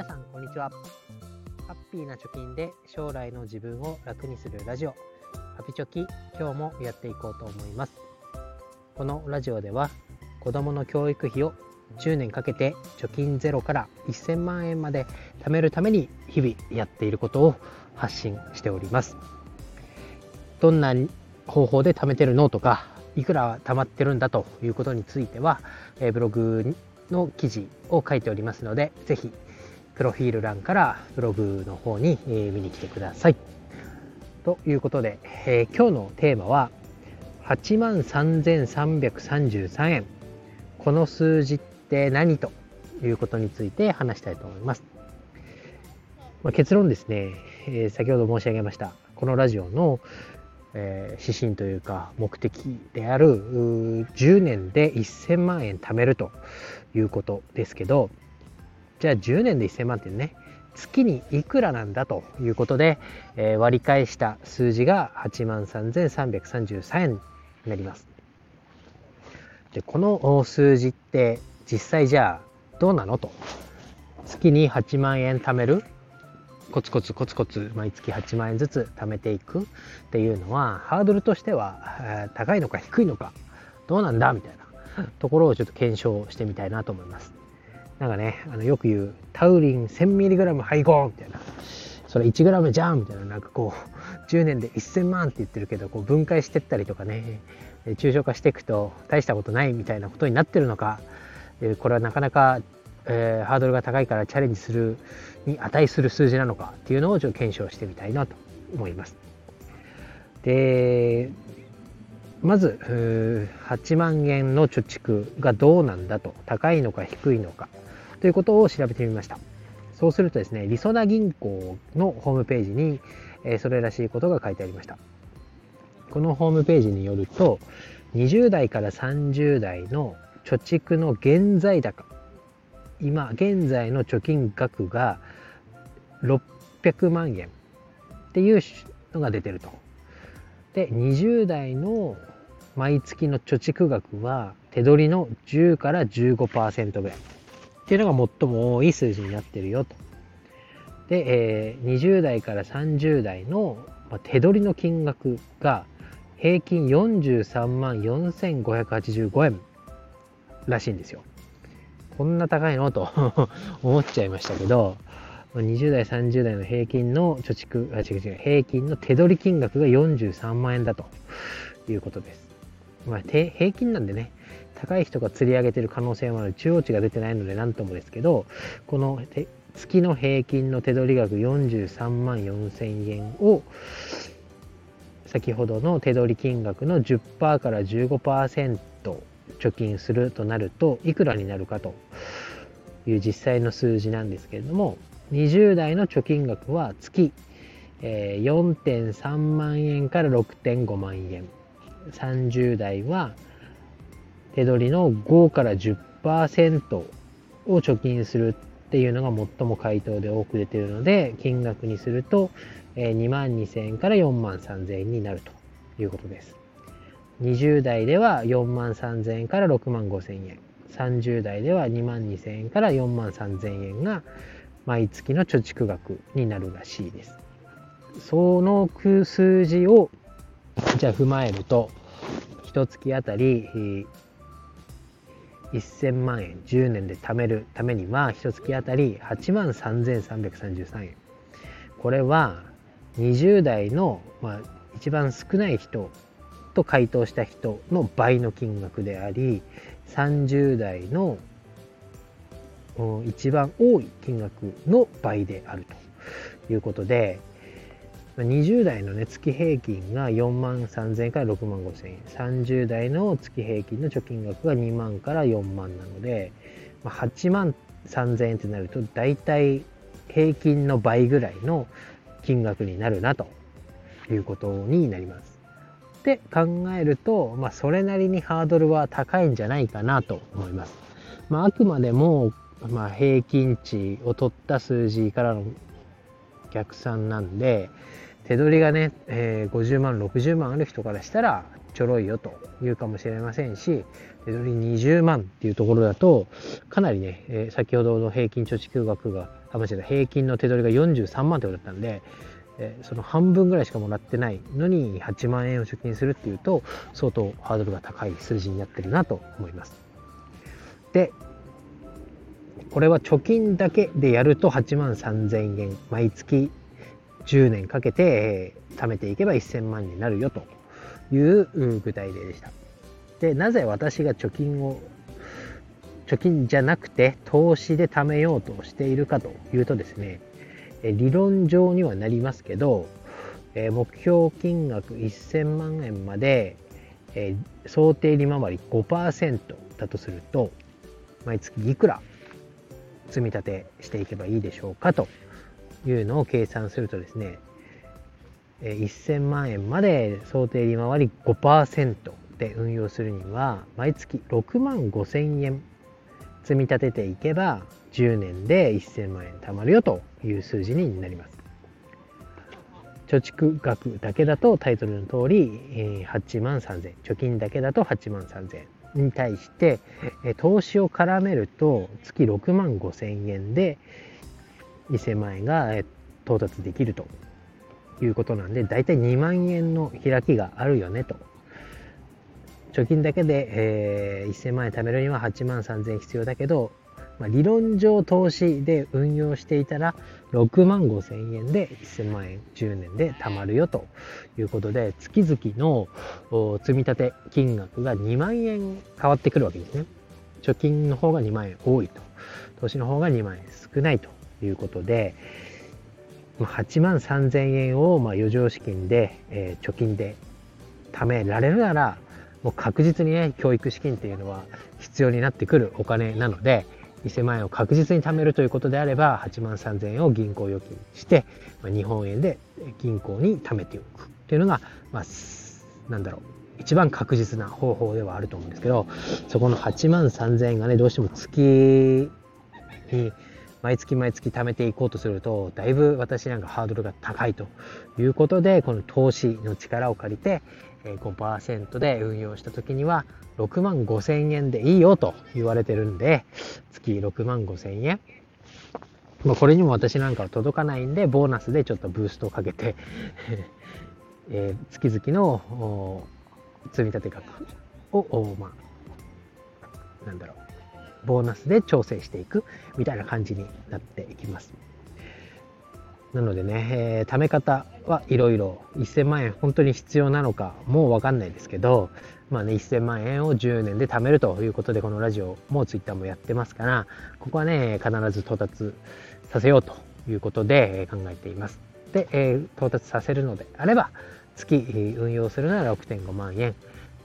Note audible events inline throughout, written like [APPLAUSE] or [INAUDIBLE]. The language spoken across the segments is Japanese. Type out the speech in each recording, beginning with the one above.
皆さんこんにちは。ハッピーな貯金で将来の自分を楽にするラジオ。ハピチョキ今日もやっていこうと思います。このラジオでは子供の教育費を10年かけて貯金ゼロから1000万円まで貯めるために日々やっていることを発信しております。どんな方法で貯めてるのとかいくら貯まってるんだということについては、えブログの記事を書いておりますのでぜひプロフィール欄からブログの方に、見に来てください。ということで、えー、今日のテーマは8万3333円この数字って何ということについて話したいと思います。まあ、結論ですね、えー、先ほど申し上げましたこのラジオの、えー、指針というか目的である10年で1000万円貯めるということですけどじゃあ10年で1000万ってね月にいくらなんだということで、えー、割り返した数字が8万3333円になります。でこの数字って実際じゃあどうなのと月に8万円貯めるコツコツコツコツ毎月8万円ずつ貯めていくっていうのはハードルとしては、高いのか低いのかどうなんだみたいなところをちょっと検証してみたいなと思います。なんかね、あのよく言うタウリン 1000mg 配合みたいな、それ 1g じゃんみたいな、なんかこう、10年で1000万って言ってるけど、こう分解してったりとかね、抽象化していくと大したことないみたいなことになってるのか、これはなかなか、えー、ハードルが高いからチャレンジするに値する数字なのか。っていうのをちょっと検証してみたいなと思います。で、まず8万円の貯蓄がどうなんだと。高いのか低いのか。ということを調べてみました。そうするとですね、りそな銀行のホームページに、えそれらしいことが書いてありました。このホームページによると、20代から30代の貯蓄の現在高、今現在の貯金額が600万円っていうのが出てると。で、20代の毎月の貯蓄額は手取りの10から15%ぐらい。っていうのが最も多い数字になってるよと。で、えー、20代から30代の手取りの金額が平均43万4585円らしいんですよ。こんな高いの？と [LAUGHS] 思っちゃいましたけど、20代、30代の平均の貯蓄、あ、違う違う、平均の手取り金額が43万円だということです。まあ、平均なんでね、高い人が釣り上げてる可能性もある中央値が出てないので何ともですけどこの月の平均の手取り額43万4000円を先ほどの手取り金額の10%から15%貯金するとなるといくらになるかという実際の数字なんですけれども20代の貯金額は月4.3万円から6.5万円。30代は手取りの5から10%を貯金するっていうのが最も回答で多く出ているので、金額にすると2万2000円から4万3000円になるということです。20代では4万3000円から6万5000円。30代では2万2000円から4万3000円が毎月の貯蓄額になるらしいです。その数字をじゃあ踏まえると、一月あたり1000万円10年で貯めるためには一月あたり8万3333円。これは20代の、まあ、一番少ない人と回答した人の倍の金額であり30代の一番多い金額の倍であるということで20代のね、月平均が4万3000円から6万5000円。30代の月平均の貯金額が2万から4万なので、8万3000円ってなると、大体平均の倍ぐらいの金額になるなということになります。って考えると、まあ、それなりにハードルは高いんじゃないかなと思います。まあ、あくまでも、まあ、平均値を取った数字からの逆算なんで、手取りがね、えー、50万、60万ある人からしたら、ちょろいよというかもしれませんし、手取り20万っていうところだと、かなりね、えー、先ほどの平均貯蓄額が、あ、間違えた、平均の手取りが43万ってことだったんで、えー、その半分ぐらいしかもらってないのに8万円を貯金するっていうと、相当ハードルが高い数字になってるなと思います。で、これは貯金だけでやると8万3000円、毎月10年かけてえ貯めていけば1000万になるよという具体例でした。で、なぜ私が貯金を、貯金じゃなくて投資で貯めようとしているかというとですね、理論上にはなりますけど、目標金額1000万円までえ想定利回り5%だとすると、毎月いくら積み立てしていけばいいでしょうかというのを計算するとですね、1000万円まで想定利回り5%で運用するには毎月6万5000円積み立てていけば10年で1000万円貯まるよという数字になります。貯蓄額だけだとタイトルの通り8万3000貯金だけだと8万3000に対して投資を絡めると月6万5000円で1000万円が到達できるということなんで、だいたい2万円の開きがあるよねと。貯金だけで、えー、1000万円貯めるには8万3000円必要だけど、まあ、理論上投資で運用していたら6万5000円で1000万円10年で貯まるよということで月々の積み立て金額が2万円変わってくるわけですね。貯金の方が2万円多いと。投資の方が2万円少ないということで、8万3000円をま余剰資金で、え、貯金で貯められるなら、もう確実にね、教育資金っていうのは必要になってくるお金なので、1000万円を確実に貯めるということであれば、8万3000円を銀行預金して、ま、日本円で銀行に貯めておくっていうのが、まあ、なんだろう、一番確実な方法ではあると思うんですけど、そこの8万3000円がね、どうしても月に毎月毎月貯めていこうとすると、だいぶ私なんかハードルが高いということで、この投資の力を借りて、5%で運用した時には6万5千円でいいよと言われてるんで、月6万5千円。まあ、これにも私なんかは届かないんで、ボーナスでちょっとブーストをかけて [LAUGHS] え、月々の積立額を、まあ、なんだろう、ボーナスで調整していくみたいな感じになっていきます。なのでね、えー、貯め方はいろいろ1000万円本当に必要なのかもうわかんないですけど、まあね、1000万円を10年で貯めるということで、このラジオも Twitter もやってますから、ここはね、必ず到達させようということで考えています。で、えー、到達させるのであれば、月運用するなら6.5万円、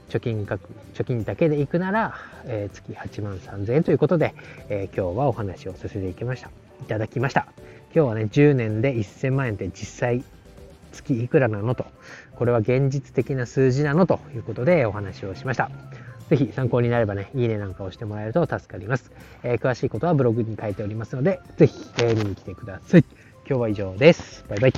貯金額、貯金だけでいくなら、えー、月8万3000円ということで、えー、今日はお話をさせていきました。いただきました。今日はね、10年で1000万円って実際月いくらなのと、これは現実的な数字なのということでお話をしました。ぜひ参考になればね、いいねなんかをしてもらえると助かります。えー、詳しいことはブログに書いておりますので、ぜひ、えー、見に来てください。今日は以上です。バイバイ。